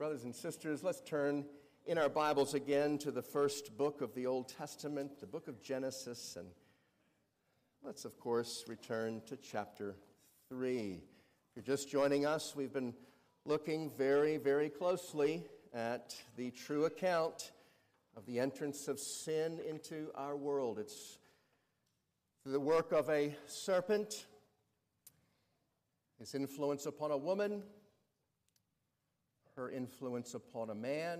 Brothers and sisters, let's turn in our Bibles again to the first book of the Old Testament, the book of Genesis, and let's, of course, return to chapter 3. If you're just joining us, we've been looking very, very closely at the true account of the entrance of sin into our world. It's the work of a serpent, his influence upon a woman, her influence upon a man,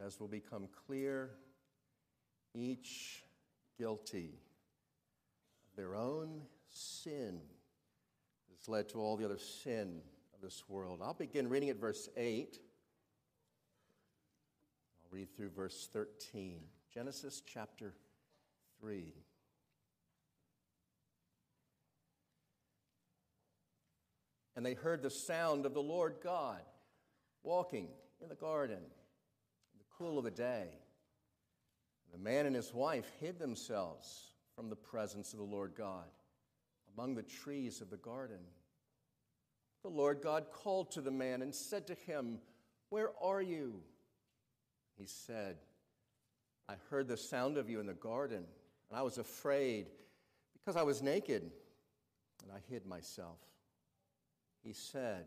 as will become clear, each guilty of their own sin has led to all the other sin of this world. I'll begin reading at verse 8. I'll read through verse 13. Genesis chapter 3. And they heard the sound of the Lord God walking in the garden in the cool of the day. The man and his wife hid themselves from the presence of the Lord God among the trees of the garden. The Lord God called to the man and said to him, Where are you? He said, I heard the sound of you in the garden, and I was afraid because I was naked, and I hid myself. He said,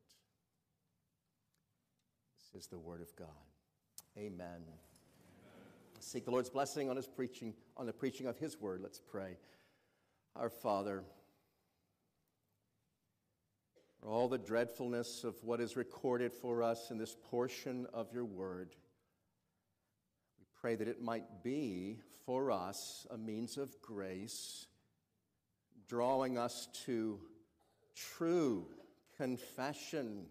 Is the word of God. Amen. Amen. Seek the Lord's blessing on his preaching, on the preaching of his word. Let's pray. Our Father, for all the dreadfulness of what is recorded for us in this portion of your word, we pray that it might be for us a means of grace, drawing us to true confession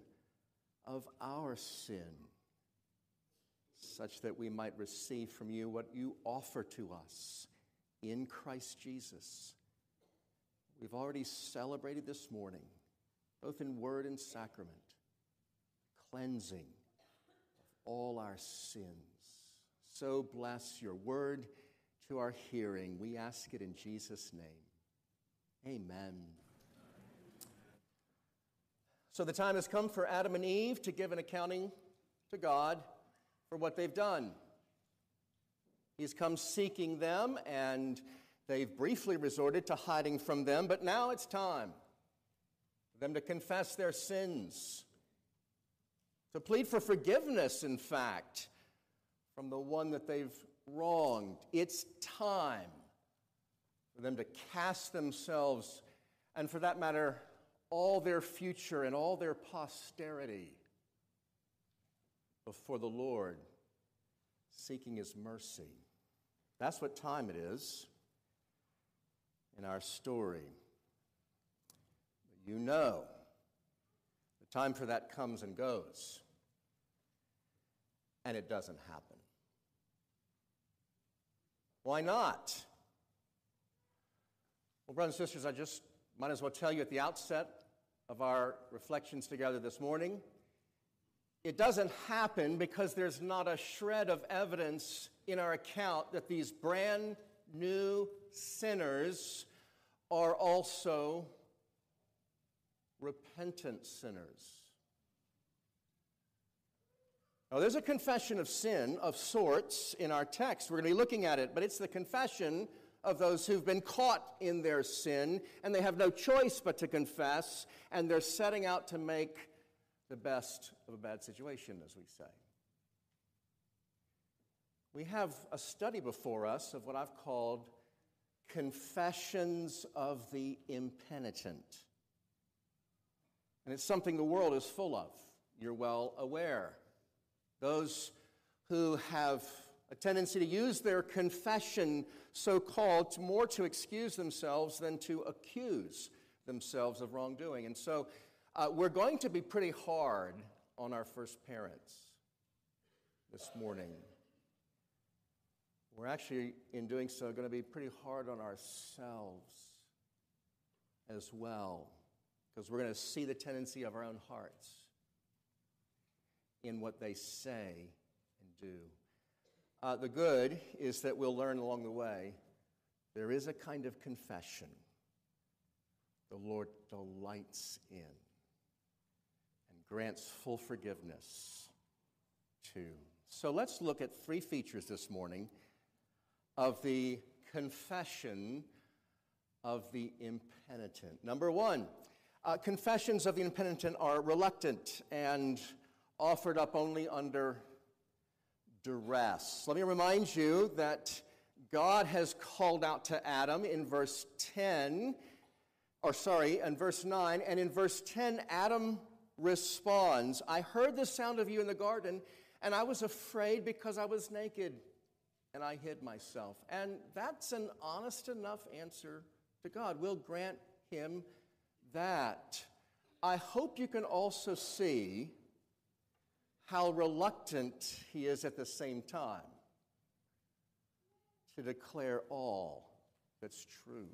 of our sin, such that we might receive from you what you offer to us in Christ Jesus. We've already celebrated this morning, both in word and sacrament, cleansing of all our sins. So bless your word to our hearing. We ask it in Jesus' name. Amen. So the time has come for Adam and Eve to give an accounting to God for what they've done. He's come seeking them, and they've briefly resorted to hiding from them, but now it's time for them to confess their sins, to plead for forgiveness, in fact, from the one that they've wronged. It's time for them to cast themselves, and for that matter, all their future and all their posterity before the Lord, seeking His mercy. That's what time it is in our story. You know, the time for that comes and goes, and it doesn't happen. Why not? Well, brothers and sisters, I just might as well tell you at the outset of our reflections together this morning. It doesn't happen because there's not a shred of evidence in our account that these brand new sinners are also repentant sinners. Now, there's a confession of sin of sorts in our text. We're going to be looking at it, but it's the confession of those who've been caught in their sin, and they have no choice but to confess, and they're setting out to make the best of a bad situation, as we say. We have a study before us of what I've called confessions of the impenitent. And it's something the world is full of. You're well aware. Those who have a tendency to use their confession, so called, more to excuse themselves than to accuse themselves of wrongdoing. And so uh, we're going to be pretty hard on our first parents this morning. We're actually, in doing so, going to be pretty hard on ourselves as well, because we're going to see the tendency of our own hearts in what they say and do. Uh, the good is that we'll learn along the way there is a kind of confession the Lord delights in and grants full forgiveness to. So let's look at three features this morning of the confession of the impenitent. Number one, uh, confessions of the impenitent are reluctant and offered up only under duress. Let me remind you that God has called out to Adam in verse 10, or sorry, in verse 9, and in verse 10, Adam responds, I heard the sound of you in the garden, and I was afraid because I was naked, and I hid myself. And that's an honest enough answer to God. We'll grant him that. I hope you can also see how reluctant he is at the same time to declare all that's true.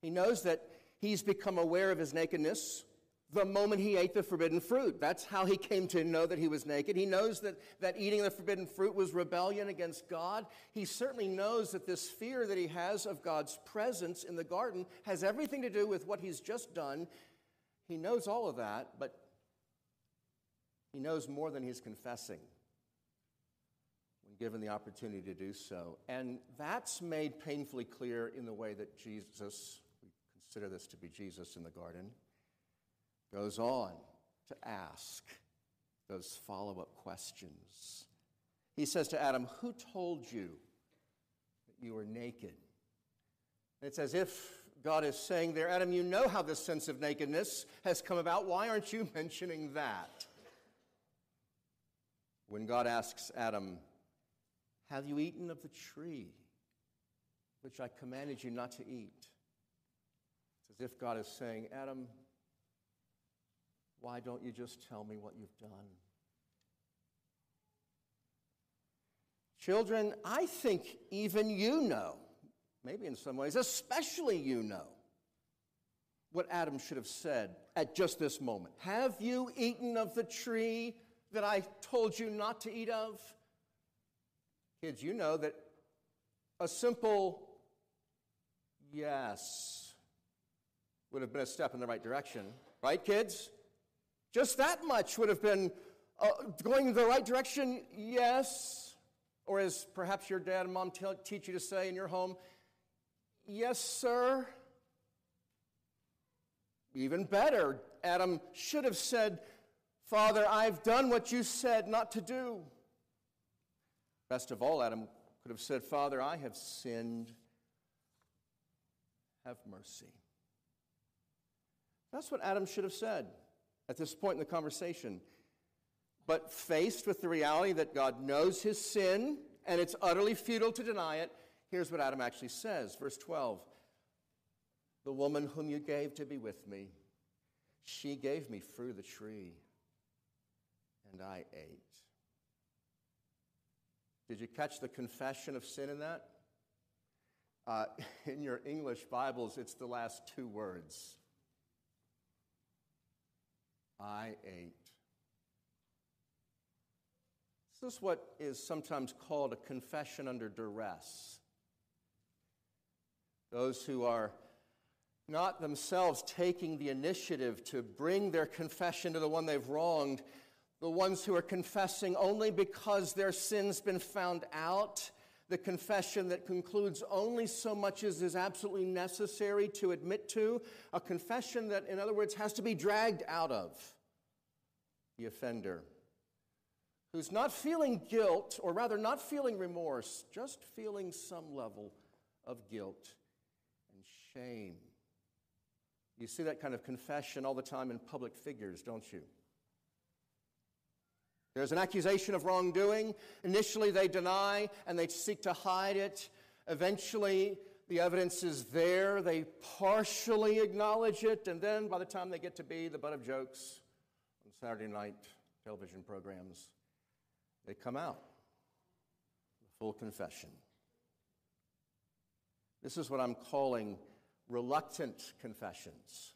He knows that he's become aware of his nakedness the moment he ate the forbidden fruit. That's how he came to know that he was naked. He knows that, that eating the forbidden fruit was rebellion against God. He certainly knows that this fear that he has of God's presence in the garden has everything to do with what he's just done. He knows all of that, but he knows more than he's confessing when given the opportunity to do so. And that's made painfully clear in the way that Jesus, we consider this to be Jesus in the garden, goes on to ask those follow up questions. He says to Adam, Who told you that you were naked? It's as if God is saying there, Adam, you know how this sense of nakedness has come about. Why aren't you mentioning that? When God asks Adam, Have you eaten of the tree which I commanded you not to eat? It's as if God is saying, Adam, why don't you just tell me what you've done? Children, I think even you know, maybe in some ways, especially you know, what Adam should have said at just this moment. Have you eaten of the tree that I told you not to eat of? Kids, you know that a simple yes would have been a step in the right direction, right, kids? Just that much would have been uh, going the right direction, yes. Or as perhaps your dad and mom teach you to say in your home, yes, sir. Even better, Adam should have said, Father, I've done what you said not to do. Best of all, Adam could have said, Father, I have sinned. Have mercy. That's what Adam should have said at this point in the conversation. But faced with the reality that God knows his sin and it's utterly futile to deny it, here's what Adam actually says. Verse 12 The woman whom you gave to be with me, she gave me fruit of the tree, and I ate. Did you catch the confession of sin in that? Uh, in your English Bibles, it's the last two words. I ate. This is what is sometimes called a confession under duress. Those who are not themselves taking the initiative to bring their confession to the one they've wronged, the ones who are confessing only because their sin's been found out, the confession that concludes only so much as is absolutely necessary to admit to, a confession that, in other words, has to be dragged out of the offender, who's not feeling guilt, or rather not feeling remorse, just feeling some level of guilt and shame. You see that kind of confession all the time in public figures, don't you? There's an accusation of wrongdoing. Initially, they deny and they seek to hide it. Eventually, the evidence is there. They partially acknowledge it. And then, by the time they get to be the butt of jokes on Saturday night television programs, they come out. The full confession. This is what I'm calling reluctant confessions,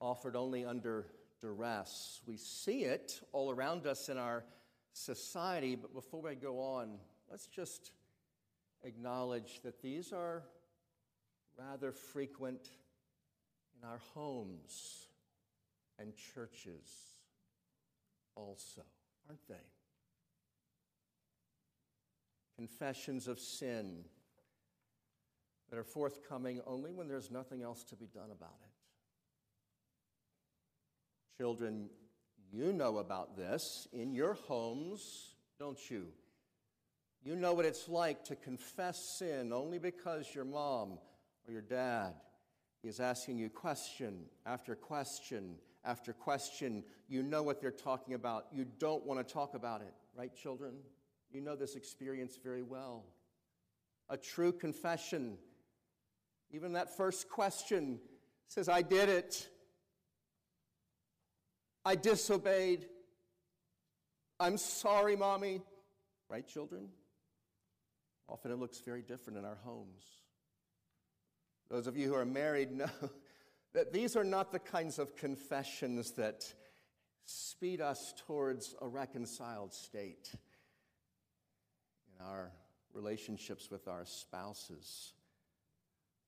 offered only under duress. We see it all around us in our society, but before we go on, let's just acknowledge that these are rather frequent in our homes and churches also, aren't they? Confessions of sin that are forthcoming only when there's nothing else to be done about it. Children, you know about this in your homes, don't you? You know what it's like to confess sin only because your mom or your dad is asking you question after question after question. You know what they're talking about. You don't want to talk about it, right, children? You know this experience very well. A true confession, even that first question says, I did it. I disobeyed. I'm sorry, mommy. Right, children? Often it looks very different in our homes. Those of you who are married know that these are not the kinds of confessions that speed us towards a reconciled state in our relationships with our spouses.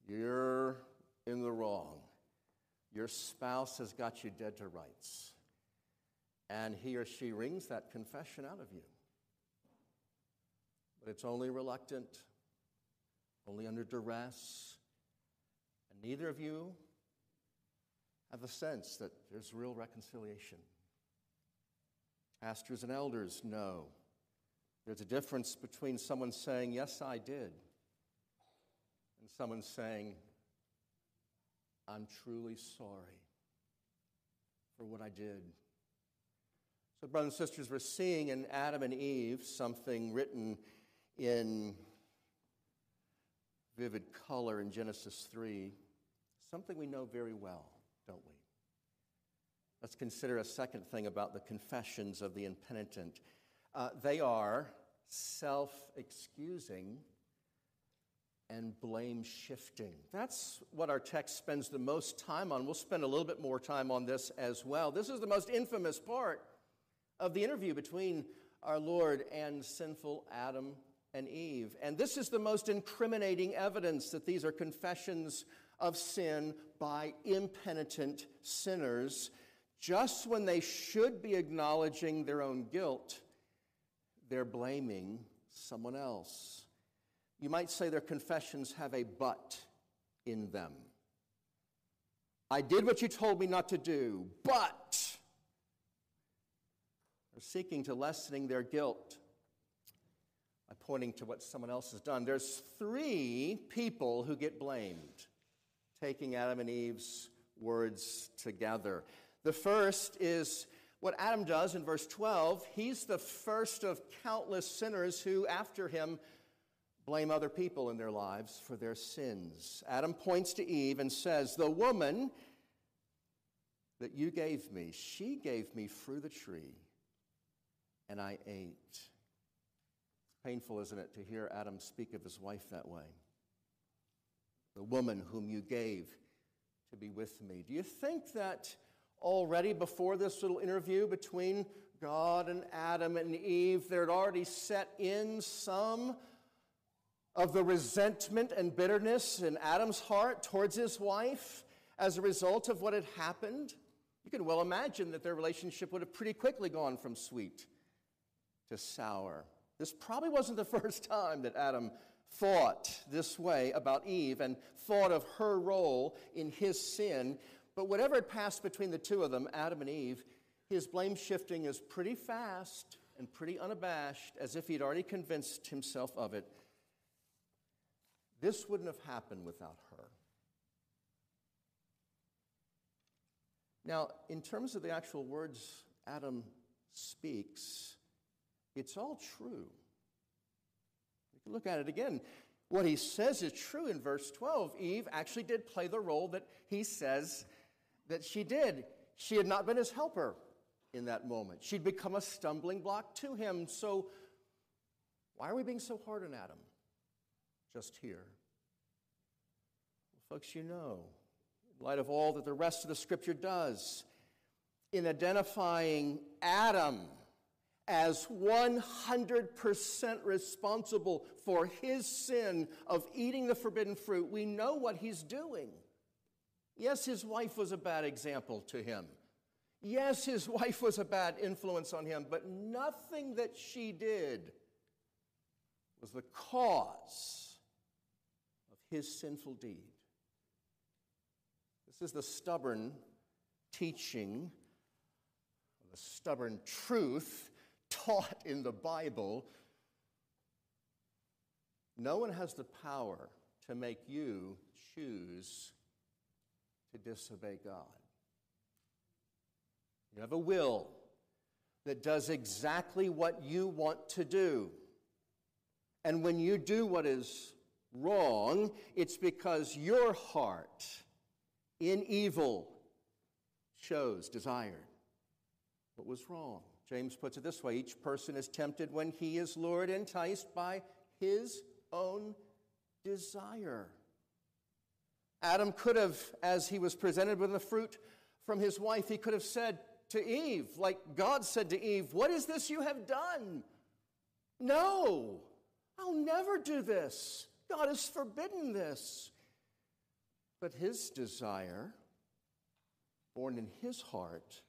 You're in the wrong. Your spouse has got you dead to rights. And he or she wrings that confession out of you. But it's only reluctant, only under duress. And neither of you have a sense that there's real reconciliation. Pastors and elders know there's a difference between someone saying, Yes, I did, and someone saying, I'm truly sorry for what I did. So, brothers and sisters, we're seeing in Adam and Eve something written in vivid color in Genesis 3, something we know very well, don't we? Let's consider a second thing about the confessions of the impenitent. Uh, they are self excusing and blame shifting. That's what our text spends the most time on. We'll spend a little bit more time on this as well. This is the most infamous part of the interview between our Lord and sinful Adam and Eve. And this is the most incriminating evidence that these are confessions of sin by impenitent sinners. Just when they should be acknowledging their own guilt, they're blaming someone else. You might say their confessions have a but in them. I did what you told me not to do, but seeking to lessening their guilt by pointing to what someone else has done. There's three people who get blamed, taking Adam and Eve's words together. The first is what Adam does in verse 12. He's the first of countless sinners who, after him, blame other people in their lives for their sins. Adam points to Eve and says, The woman that you gave me, she gave me through the tree, and I ate. Painful, isn't it, to hear Adam speak of his wife that way? The woman whom you gave to be with me. Do you think that already before this little interview between God and Adam and Eve, there had already set in some of the resentment and bitterness in Adam's heart towards his wife as a result of what had happened? You can well imagine that their relationship would have pretty quickly gone from sweet to sour. This probably wasn't the first time that Adam thought this way about Eve and thought of her role in his sin. But whatever had passed between the two of them, Adam and Eve, his blame shifting is pretty fast and pretty unabashed, as if he'd already convinced himself of it. This wouldn't have happened without her. Now, in terms of the actual words Adam speaks, it's all true. You can look at it again. What he says is true in verse 12. Eve actually did play the role that he says that she did. She had not been his helper. in that moment. She'd become a stumbling block to him. So, why are we being so hard on Adam? Just here. Well, folks, you know, in light of all that the rest of the scripture does, in identifying Adam as 100% responsible for his sin of eating the forbidden fruit, we know what he's doing. Yes, his wife was a bad example to him. Yes, his wife was a bad influence on him, but nothing that she did was the cause of his sinful deed. This is the stubborn teaching, the stubborn truth taught in the Bible. No one has the power to make you choose to disobey God. You have a will that does exactly what you want to do. And when you do what is wrong, it's because your heart in evil chose, desired what was wrong. James puts it this way each person is tempted when he is lured, enticed by his own desire. Adam could have, as he was presented with the fruit from his wife, he could have said to Eve, like God said to Eve, What is this you have done? No, I'll never do this. God has forbidden this. But his desire, born in his heart,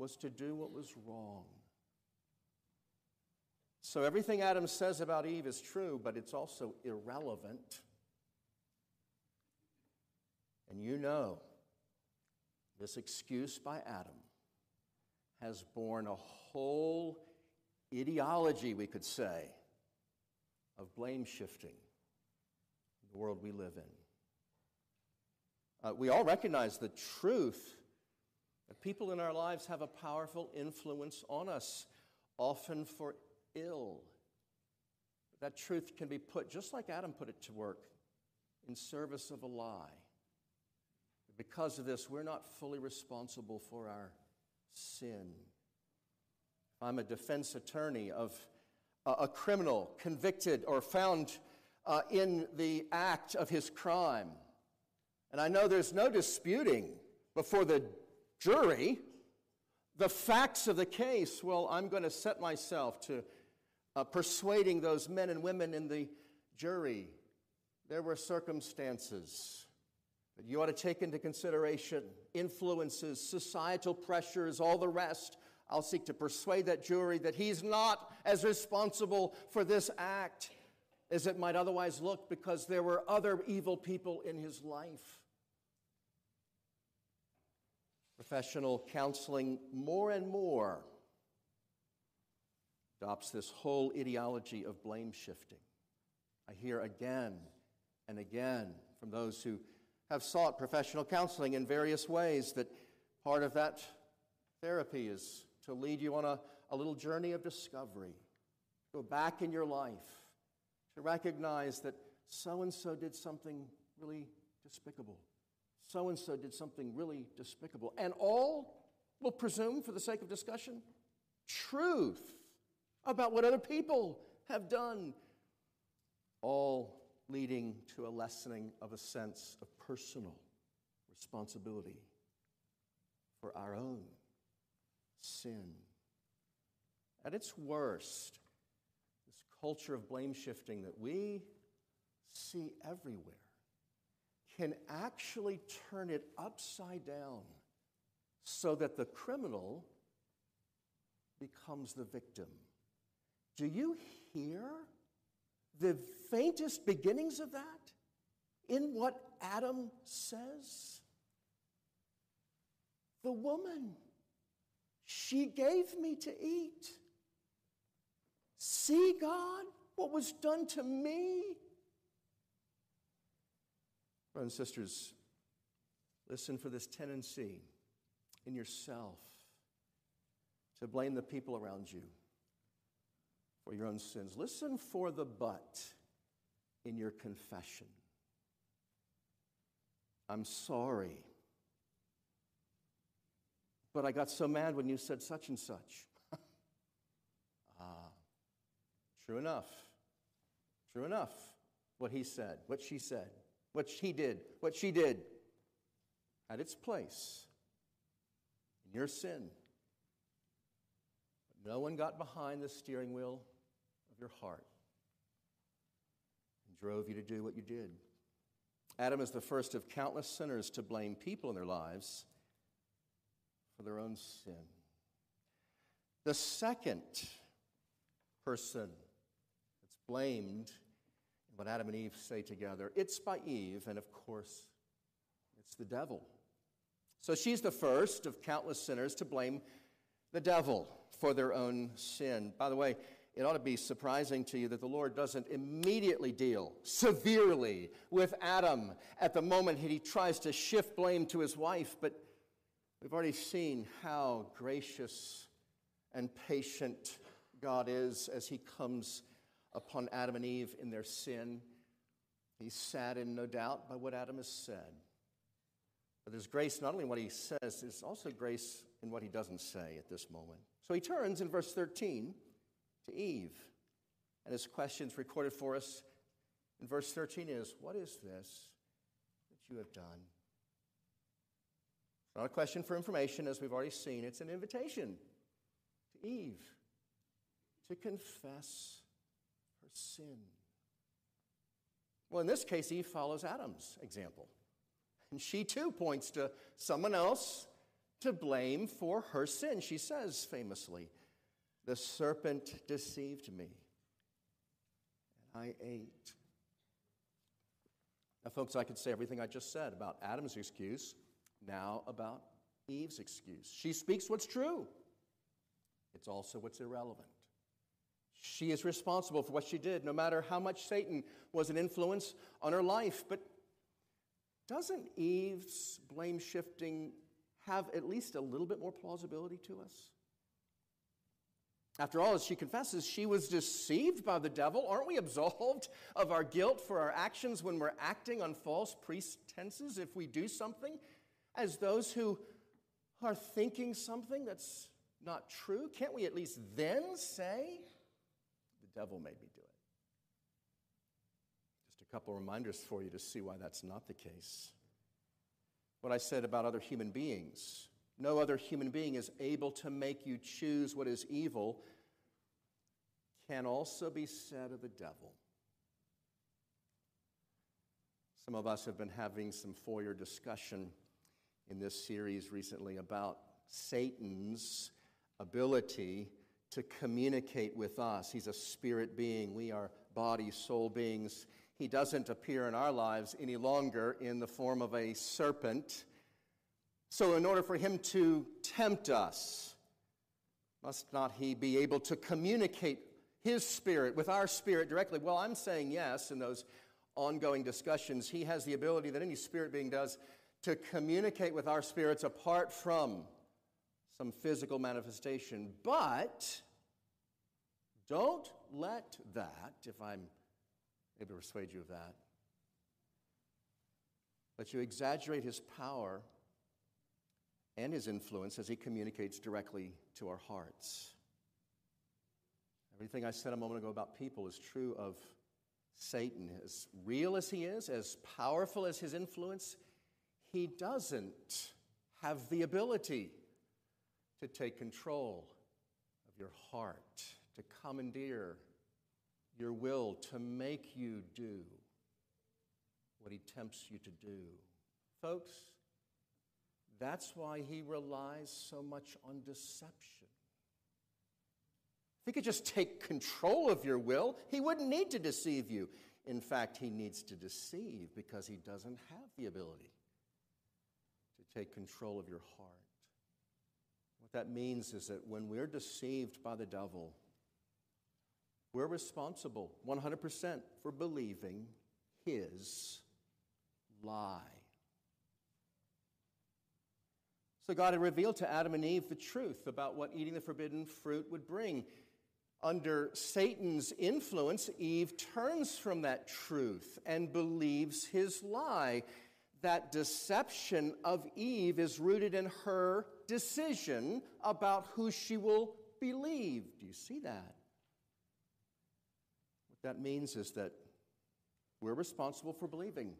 was to do what was wrong. So everything Adam says about Eve is true, but it's also irrelevant. And you know, this excuse by Adam has borne a whole ideology, we could say, of blame shifting in the world we live in. Uh, we all recognize the truth people in our lives have a powerful influence on us, often for ill. That truth can be put, just like Adam put it to work, in service of a lie. Because of this, we're not fully responsible for our sin. I'm a defense attorney of a criminal convicted or found uh, in the act of his crime, and I know there's no disputing before the jury the facts of the case, well, I'm going to set myself to uh, persuading those men and women in the jury. There were circumstances that you ought to take into consideration, influences, societal pressures, all the rest. I'll seek to persuade that jury that he's not as responsible for this act as it might otherwise look because there were other evil people in his life. Professional counseling more and more adopts this whole ideology of blame shifting. I hear again and again from those who have sought professional counseling in various ways that part of that therapy is to lead you on a, a little journey of discovery. Go back in your life to recognize that so and so did something really despicable so and so did something really despicable. And all will presume, for the sake of discussion, truth about what other people have done, all leading to a lessening of a sense of personal responsibility for our own sin. At its worst, this culture of blame shifting that we see everywhere can actually turn it upside down so that the criminal becomes the victim. Do you hear the faintest beginnings of that in what Adam says? The woman, she gave me to eat. See, God, what was done to me? Brothers and sisters, listen for this tendency in yourself to blame the people around you for your own sins. Listen for the but in your confession. I'm sorry but I got so mad when you said such and such. ah, true enough. True enough. What he said, what she said, what he did, what she did at its place in your sin. But no one got behind the steering wheel of your heart and drove you to do what you did. Adam is the first of countless sinners to blame people in their lives for their own sin. The second person that's blamed what Adam and Eve say together, it's by Eve, and of course, it's the devil. So she's the first of countless sinners to blame the devil for their own sin. By the way, it ought to be surprising to you that the Lord doesn't immediately deal severely with Adam at the moment he tries to shift blame to his wife, but we've already seen how gracious and patient God is as he comes upon Adam and Eve in their sin. He's saddened, no doubt, by what Adam has said. But there's grace not only in what he says, there's also grace in what he doesn't say at this moment. So he turns in verse 13 to Eve. And his question's recorded for us in verse 13 is What is this that you have done? It's not a question for information, as we've already seen. It's an invitation to Eve to confess sin. Well, in this case, Eve follows Adam's example. And she too points to someone else to blame for her sin. She says famously, The serpent deceived me, and I ate. Now, folks, I could say everything I just said about Adam's excuse, now about Eve's excuse. She speaks what's true, it's also what's irrelevant. She is responsible for what she did, no matter how much Satan was an influence on her life. But doesn't Eve's blame shifting have at least a little bit more plausibility to us? After all, as she confesses, she was deceived by the devil. Aren't we absolved of our guilt for our actions when we're acting on false pretenses if we do something as those who are thinking something that's not true? Can't we at least then say, devil made me do it? Just a couple reminders for you to see why that's not the case. What I said about other human beings no other human being is able to make you choose what is evil, can also be said of the devil. Some of us have been having some foyer discussion in this series recently about Satan's ability to communicate with us. He's a spirit being, we are body, soul beings. He doesn't appear in our lives any longer in the form of a serpent. So, in order for him to tempt us, must not he be able to communicate his spirit with our spirit directly? Well, I'm saying yes in those ongoing discussions. He has the ability that any spirit being does to communicate with our spirits apart from some physical manifestation. But don't let that, if I'm maybe persuade you of that. But you exaggerate his power and his influence as he communicates directly to our hearts. Everything I said a moment ago about people is true of Satan. As real as he is, as powerful as his influence, he doesn't have the ability to take control of your heart, to commandeer your will to make you do what he tempts you to do. Folks, that's why he relies so much on deception. If he could just take control of your will, he wouldn't need to deceive you. In fact, he needs to deceive because he doesn't have the ability to take control of your heart. What that means is that when we're deceived by the devil, we're responsible 100% for believing his lie. So God had revealed to Adam and Eve the truth about what eating the forbidden fruit would bring. Under Satan's influence, Eve turns from that truth and believes his lie. That deception of Eve is rooted in her decision about who she will believe. Do you see that? What that means is that we're responsible for believing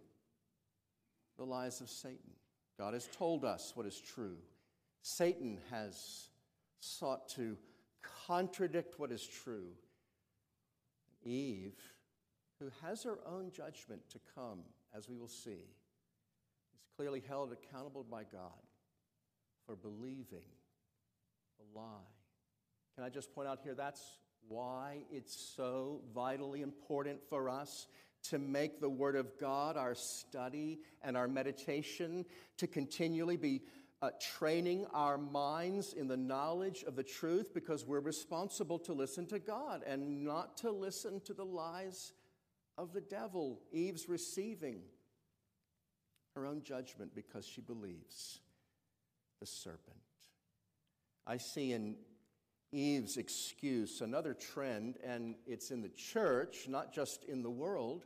the lies of Satan. God has told us what is true. Satan has sought to contradict what is true. Eve, who has her own judgment to come, as we will see, is clearly held accountable by God for believing the lie. Can I just point out here that's why it's so vitally important for us to make the Word of God our study and our meditation, to continually be uh, training our minds in the knowledge of the truth because we're responsible to listen to God and not to listen to the lies of the devil. Eve's receiving her own judgment because she believes the serpent. I see in Eve's excuse another trend, and it's in the church, not just in the world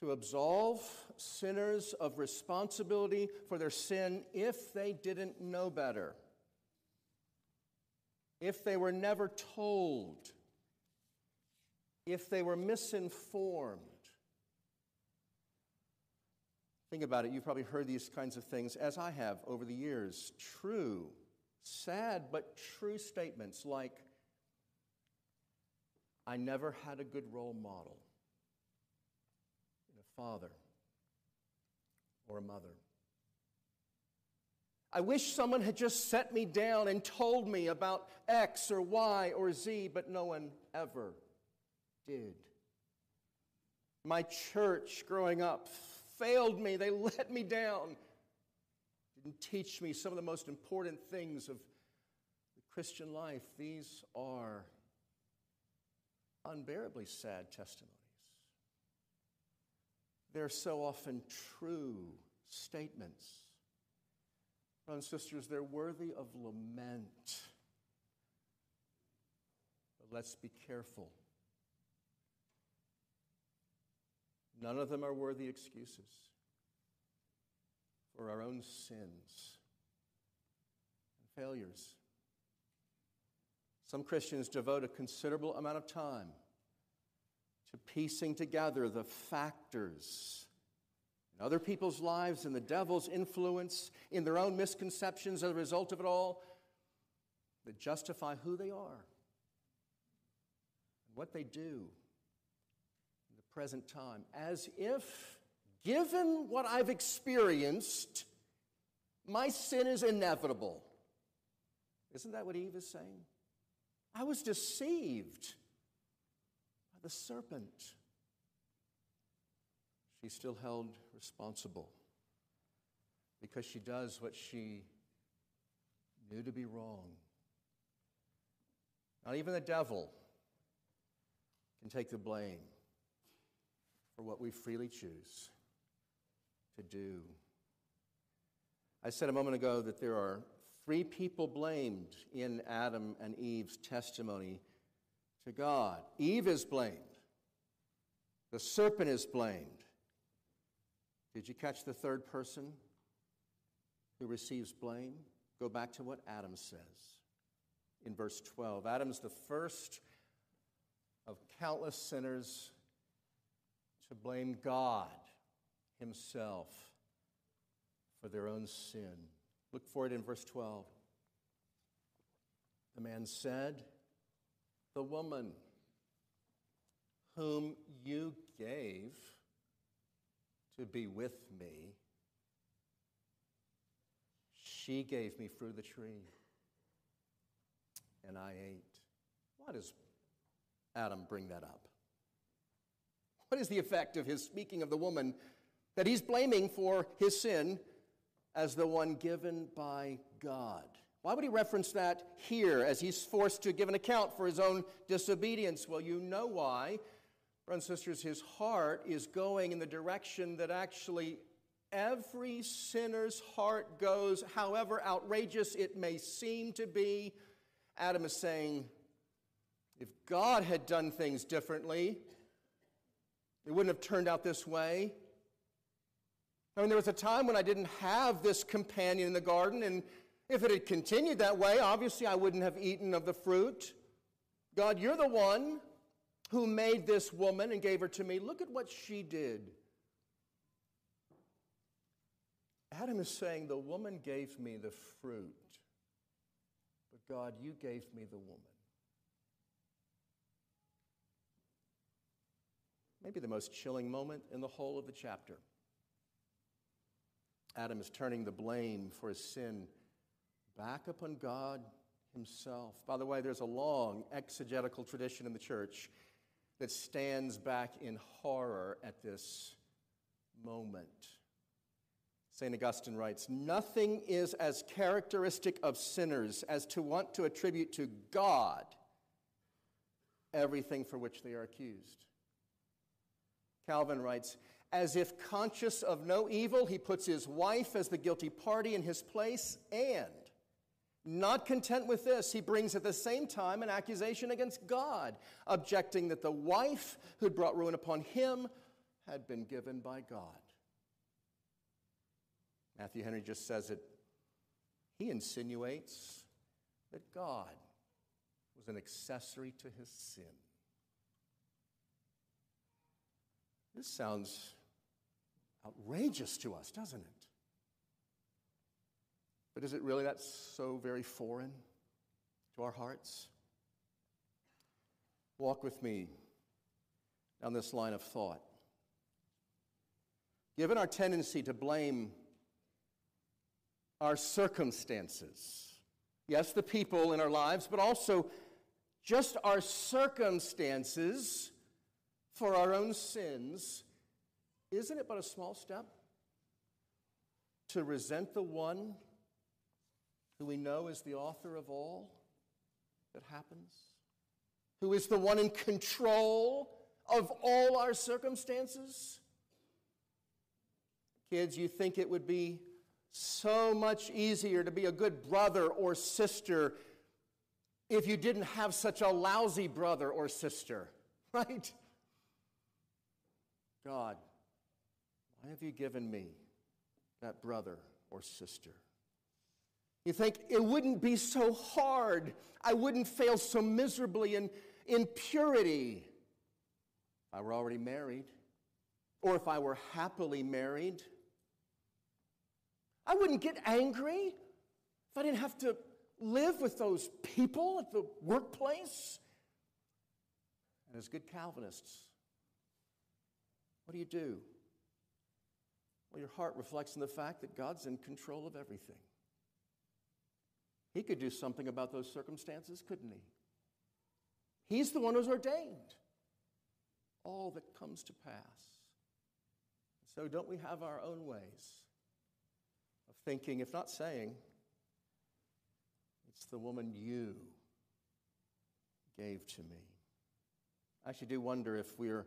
to absolve sinners of responsibility for their sin if they didn't know better, if they were never told, if they were misinformed. Think about it, you've probably heard these kinds of things, as I have over the years. True, sad, but true statements like, I never had a good role model in a father or a mother. I wish someone had just set me down and told me about X or Y or Z, but no one ever did. My church growing up failed me, they let me down, didn't teach me some of the most important things of the Christian life. These are unbearably sad testimonies. They're so often true statements. Brothers and sisters, they're worthy of lament. But let's be careful. None of them are worthy excuses for our own sins and failures. Some Christians devote a considerable amount of time to piecing together the factors in other people's lives and the devil's influence in their own misconceptions as a result of it all that justify who they are and what they do present time, as if, given what I've experienced, my sin is inevitable. Isn't that what Eve is saying? I was deceived by the serpent. She's still held responsible because she does what she knew to be wrong. Not even the devil can take the blame for what we freely choose to do. I said a moment ago that there are three people blamed in Adam and Eve's testimony to God. Eve is blamed. The serpent is blamed. Did you catch the third person who receives blame? Go back to what Adam says in verse 12. Adam's the first of countless sinners to blame God Himself for their own sin. Look for it in verse 12. The man said, the woman whom you gave to be with me, she gave me fruit of the tree, and I ate. Why does Adam bring that up? What is the effect of his speaking of the woman that he's blaming for his sin as the one given by God? Why would he reference that here as he's forced to give an account for his own disobedience? Well, you know why. Brothers and sisters, his heart is going in the direction that actually every sinner's heart goes, however outrageous it may seem to be. Adam is saying, if God had done things differently, it wouldn't have turned out this way. I mean, there was a time when I didn't have this companion in the garden, and If it had continued that way, obviously I wouldn't have eaten of the fruit. God, you're the one who made this woman and gave her to me. Look at what she did. Adam is saying, The woman gave me the fruit, but God, you gave me the woman. Maybe the most chilling moment in the whole of the chapter. Adam is turning the blame for his sin back upon God himself. By the way, there's a long exegetical tradition in the church that stands back in horror at this moment. St. Augustine writes Nothing is as characteristic of sinners as to want to attribute to God everything for which they are accused. Calvin writes As if conscious of no evil, he puts his wife as the guilty party in his place, and not content with this, he brings at the same time an accusation against God, objecting that the wife who'd brought ruin upon him had been given by God. Matthew Henry just says it. He insinuates that God was an accessory to his sin. This sounds outrageous to us, doesn't it? But is it really that so very foreign to our hearts? Walk with me down this line of thought. Given our tendency to blame our circumstances, yes, the people in our lives, but also just our circumstances for our own sins, isn't it but a small step to resent the one who we know is the author of all that happens, who is the one in control of all our circumstances. Kids, you think it would be so much easier to be a good brother or sister if you didn't have such a lousy brother or sister, right? God, why have you given me that brother or sister? You think it wouldn't be so hard. I wouldn't fail so miserably in, in purity if I were already married or if I were happily married. I wouldn't get angry if I didn't have to live with those people at the workplace. And as good Calvinists, what do you do? Well, your heart reflects in the fact that God's in control of everything. He could do something about those circumstances, couldn't he? He's the one who's ordained all that comes to pass. So, don't we have our own ways of thinking, if not saying, it's the woman you gave to me? I actually do wonder if we're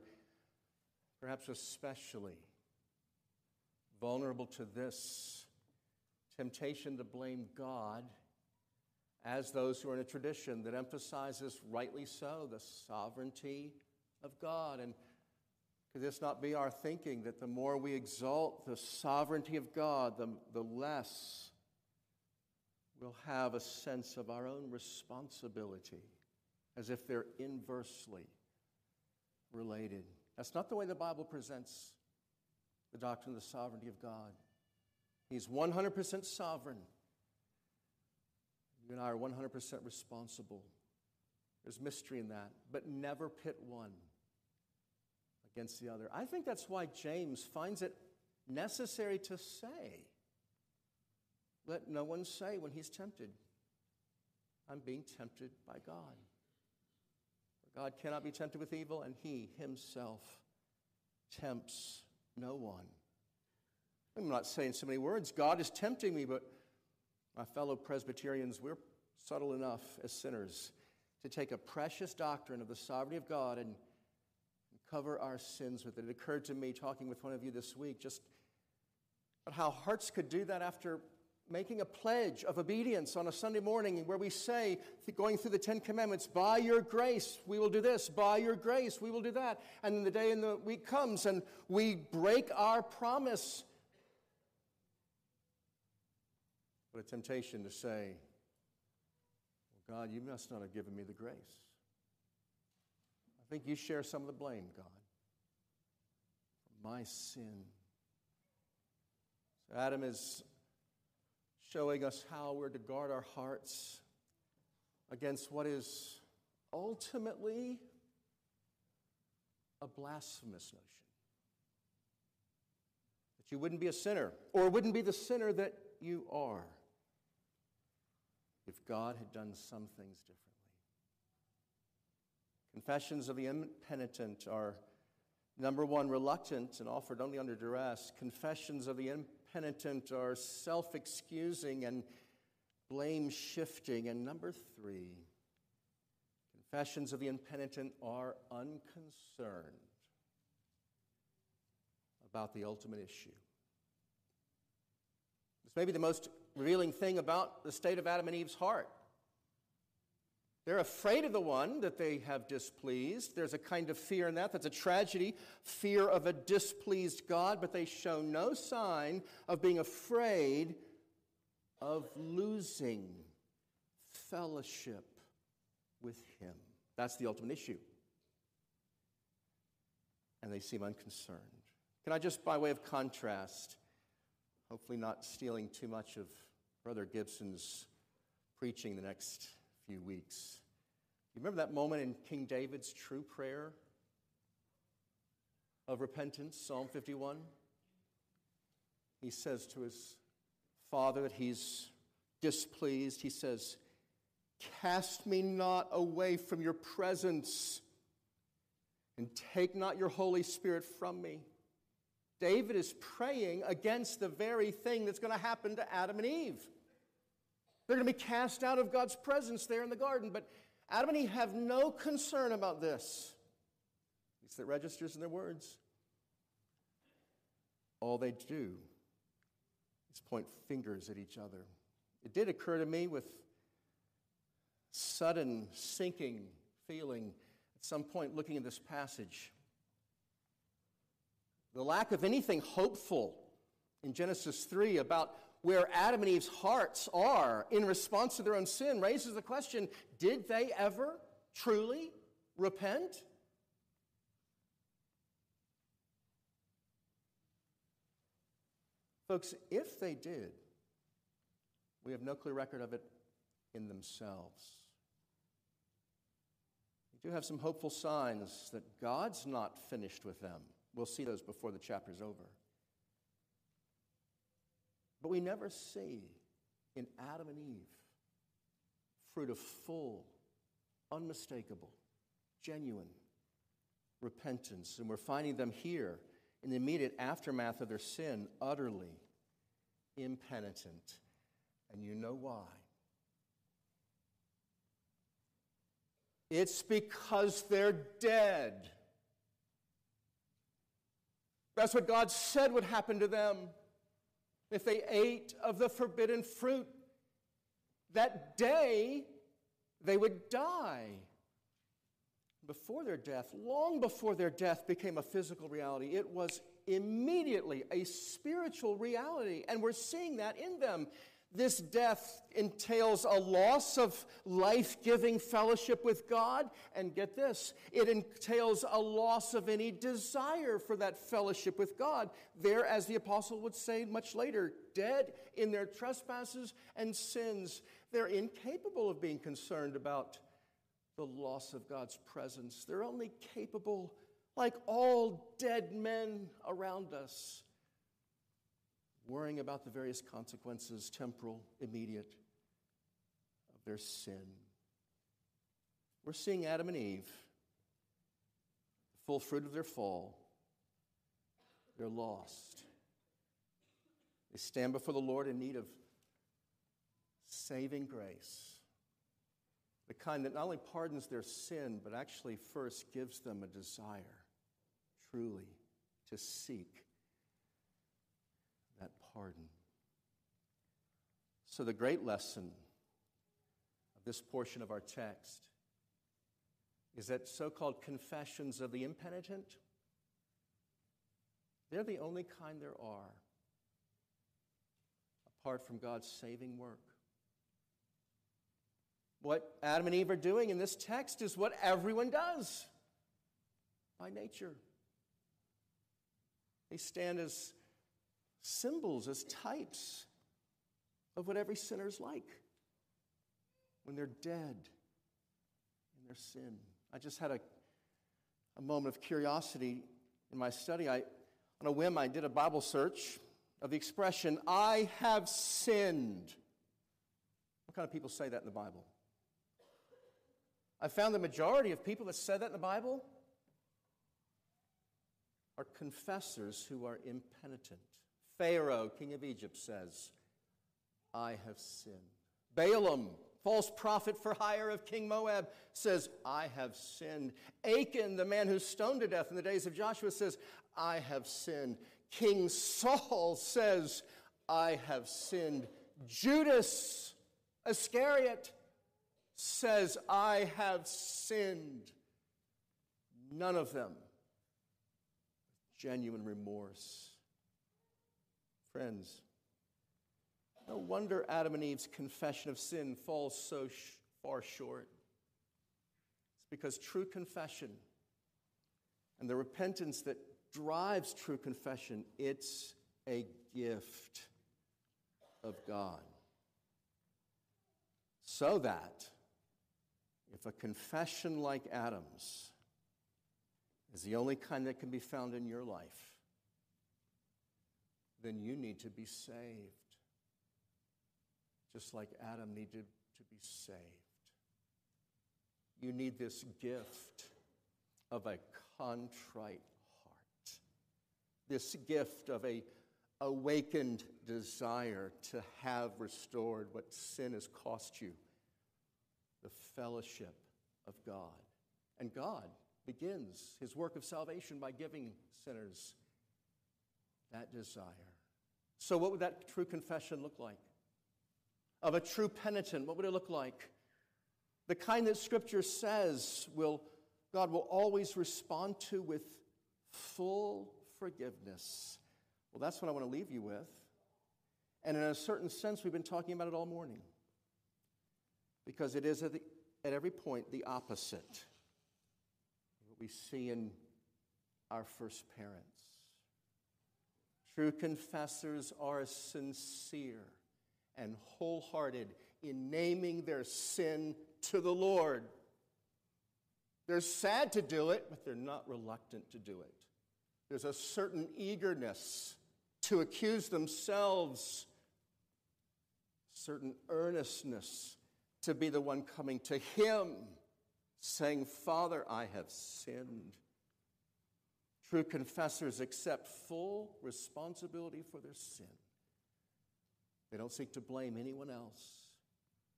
perhaps especially vulnerable to this temptation to blame God as those who are in a tradition that emphasizes, rightly so, the sovereignty of God. And could this not be our thinking that the more we exalt the sovereignty of God, the, the less we'll have a sense of our own responsibility, as if they're inversely related? That's not the way the Bible presents the doctrine of the sovereignty of God. He's 100% sovereign. You and I are 100% responsible. There's mystery in that, but never pit one against the other. I think that's why James finds it necessary to say, let no one say when he's tempted, I'm being tempted by God. God cannot be tempted with evil, and he himself tempts no one. I'm not saying so many words. God is tempting me, but my fellow Presbyterians, we're subtle enough as sinners to take a precious doctrine of the sovereignty of God and cover our sins with it. It occurred to me talking with one of you this week just how hearts could do that after making a pledge of obedience on a Sunday morning where we say, going through the Ten Commandments, by your grace we will do this, by your grace we will do that. And then the day in the week comes and we break our promise What a temptation to say, well, God, you must not have given me the grace. I think you share some of the blame, God, for my sin. So Adam is showing us how we're to guard our hearts against what is ultimately a blasphemous notion. That you wouldn't be a sinner, or wouldn't be the sinner that you are, if God had done some things differently. Confessions of the impenitent are, number one, reluctant and offered only under duress. Confessions of the impenitent are self excusing and blame shifting. And number three, confessions of the impenitent are unconcerned about the ultimate issue. This may be the most revealing thing about the state of Adam and Eve's heart. They're afraid of the one that they have displeased. There's a kind of fear in that. That's a tragedy, fear of a displeased God, but they show no sign of being afraid of losing fellowship with Him. That's the ultimate issue. And they seem unconcerned. Can I just, by way of contrast, hopefully not stealing too much of Brother Gibson's preaching the next few weeks. You remember that moment in King David's true prayer of repentance, Psalm 51? He says to his father that he's displeased. He says, Cast me not away from your presence, and take not your Holy Spirit from me. David is praying against the very thing that's going to happen to Adam and Eve. They're going to be cast out of God's presence there in the garden. But Adam and Eve have no concern about this. At least it registers in their words. All they do is point fingers at each other. It did occur to me with sudden sinking feeling at some point looking at this passage. The lack of anything hopeful in Genesis 3 about where Adam and Eve's hearts are in response to their own sin raises the question did they ever truly repent? Folks, if they did, we have no clear record of it in themselves. We do have some hopeful signs that God's not finished with them. We'll see those before the chapter's over. But we never see in Adam and Eve fruit of full, unmistakable, genuine repentance. And we're finding them here in the immediate aftermath of their sin, utterly impenitent. And you know why. It's because they're dead. That's what God said would happen to them if they ate of the forbidden fruit. That day they would die. Before their death, long before their death became a physical reality, it was immediately a spiritual reality. And we're seeing that in them. This death entails a loss of life giving fellowship with God. And get this, it entails a loss of any desire for that fellowship with God. They're, as the apostle would say much later, dead in their trespasses and sins. They're incapable of being concerned about the loss of God's presence. They're only capable, like all dead men around us, worrying about the various consequences, temporal, immediate, of their sin. We're seeing Adam and Eve, the full fruit of their fall. They're lost. They stand before the Lord in need of saving grace, the kind that not only pardons their sin, but actually first gives them a desire truly to seek pardon. So, the great lesson of this portion of our text is that so called confessions of the impenitent, they're the only kind there are. apart from God's saving work. What Adam and Eve are doing in this text is what everyone does by nature. They stand as symbols, as types of what every sinner is like when they're dead in their sin. I just had a, a moment of curiosity in my study. I, on a whim, I did a Bible search of the expression, I have sinned. What kind of people say that in the Bible? I found the majority of people that said that in the Bible are confessors who are impenitent. Pharaoh, king of Egypt, says, I have sinned. Balaam, false prophet for hire of King Moab, says, I have sinned. Achan, the man who's stoned to death in the days of Joshua, says, I have sinned. King Saul says, I have sinned. Judas Iscariot says, I have sinned. None of them genuine remorse. Friends, no wonder Adam and Eve's confession of sin falls so sh- far short. It's because true confession and the repentance that drives true confession, it's a gift of God. So that if a confession like Adam's is the only kind that can be found in your life, then you need to be saved. Just like Adam needed to be saved. You need this gift of a contrite heart, this gift of a awakened desire to have restored what sin has cost you the fellowship of God. And God begins his work of salvation by giving sinners that desire. So, what would that true confession look like? Of a true penitent, what would it look like? The kind that Scripture says will, God will always respond to with full forgiveness. Well, that's what I want to leave you with. And in a certain sense, we've been talking about it all morning. Because it is at, the, at every point the opposite what we see in our first parents. True confessors are sincere and wholehearted in naming their sin to the Lord. They're sad to do it, but they're not reluctant to do it. There's a certain eagerness to accuse themselves, certain earnestness to be the one coming to Him saying, Father, I have sinned. True confessors accept full responsibility for their sin. They don't seek to blame anyone else.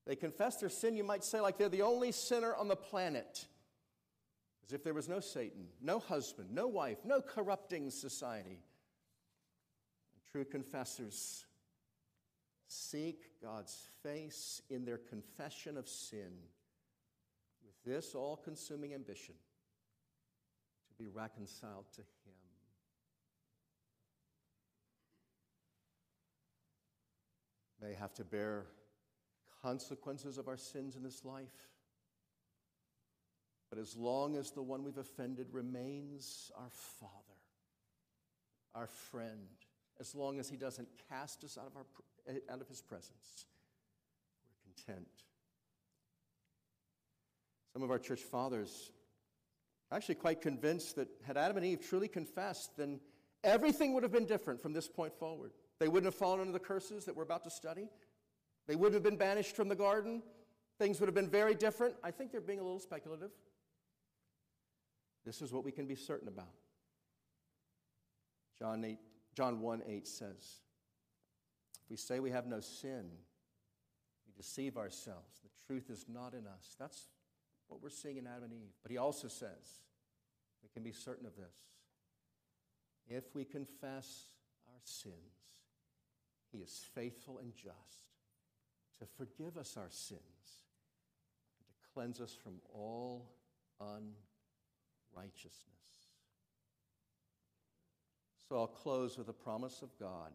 They confess their sin, you might say, like they're the only sinner on the planet. As if there was no Satan, no husband, no wife, no corrupting society. And true confessors seek God's face in their confession of sin with this all consuming ambition be reconciled to Him. May have to bear consequences of our sins in this life. But as long as the one we've offended remains our Father, our friend, as long as He doesn't cast us out of, our, out of His presence, we're content. Some of our church fathers actually quite convinced that had Adam and Eve truly confessed, then everything would have been different from this point forward. They wouldn't have fallen under the curses that we're about to study. They wouldn't have been banished from the garden. Things would have been very different. I think they're being a little speculative. This is what we can be certain about. John, 8, John 1 8 says, If we say we have no sin, we deceive ourselves. The truth is not in us. That's what we're seeing in Adam and Eve. But he also says, we can be certain of this. If we confess our sins, he is faithful and just to forgive us our sins and to cleanse us from all unrighteousness. So I'll close with a promise of God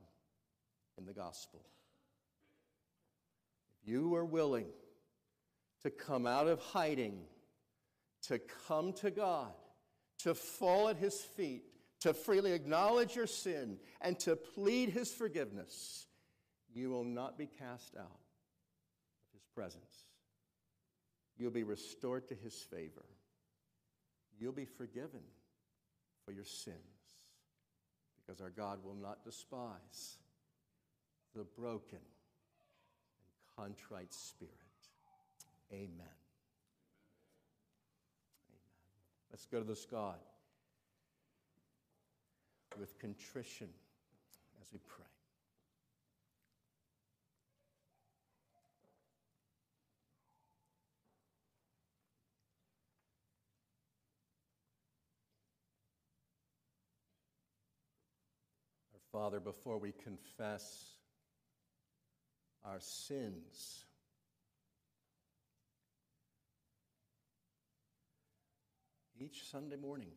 in the gospel. If you are willing to come out of hiding, to come to God, to fall at His feet, to freely acknowledge your sin, and to plead His forgiveness, you will not be cast out of His presence. You'll be restored to His favor. You'll be forgiven for your sins because our God will not despise the broken and contrite spirit. Amen. Amen. Let's go to this God with contrition as we pray. Our Father, before we confess our sins, each Sunday morning.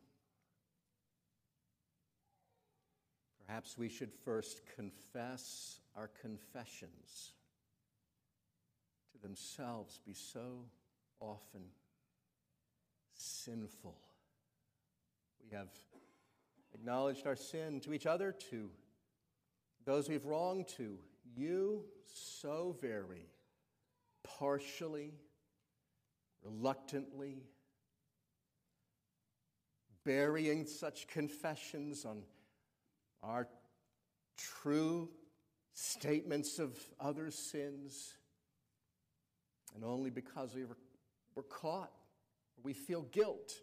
Perhaps we should first confess our confessions to themselves be so often sinful. We have acknowledged our sin to each other, to those we've wronged, to you so very partially, reluctantly, burying such confessions on our true statements of others' sins, and only because we were, were caught, we feel guilt.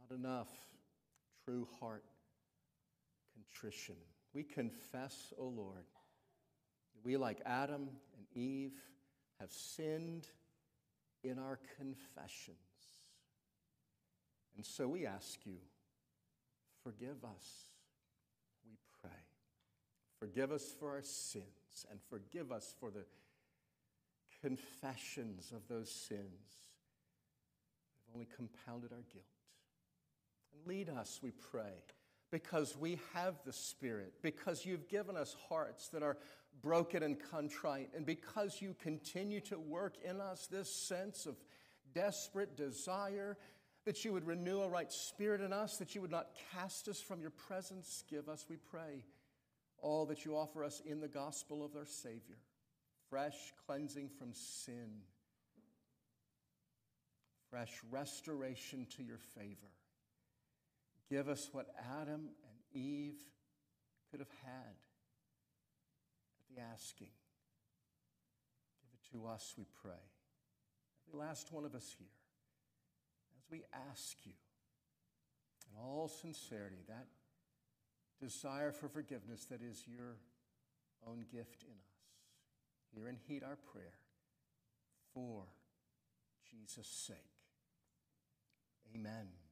Not enough true heart contrition. We confess, O oh Lord, we, like Adam and Eve, have sinned in our confessions. And so we ask you, forgive us, we pray. Forgive us for our sins and forgive us for the confessions of those sins that have only compounded our guilt. And lead us, we pray, because we have the Spirit, because you've given us hearts that are broken and contrite, and because you continue to work in us this sense of desperate desire that you would renew a right spirit in us, that you would not cast us from your presence. Give us, we pray, all that you offer us in the gospel of our Savior fresh cleansing from sin, fresh restoration to your favor. Give us what Adam and Eve could have had at the asking. Give it to us, we pray. Every last one of us here we ask you, in all sincerity, that desire for forgiveness that is your own gift in us. Hear and heed our prayer for Jesus' sake. Amen.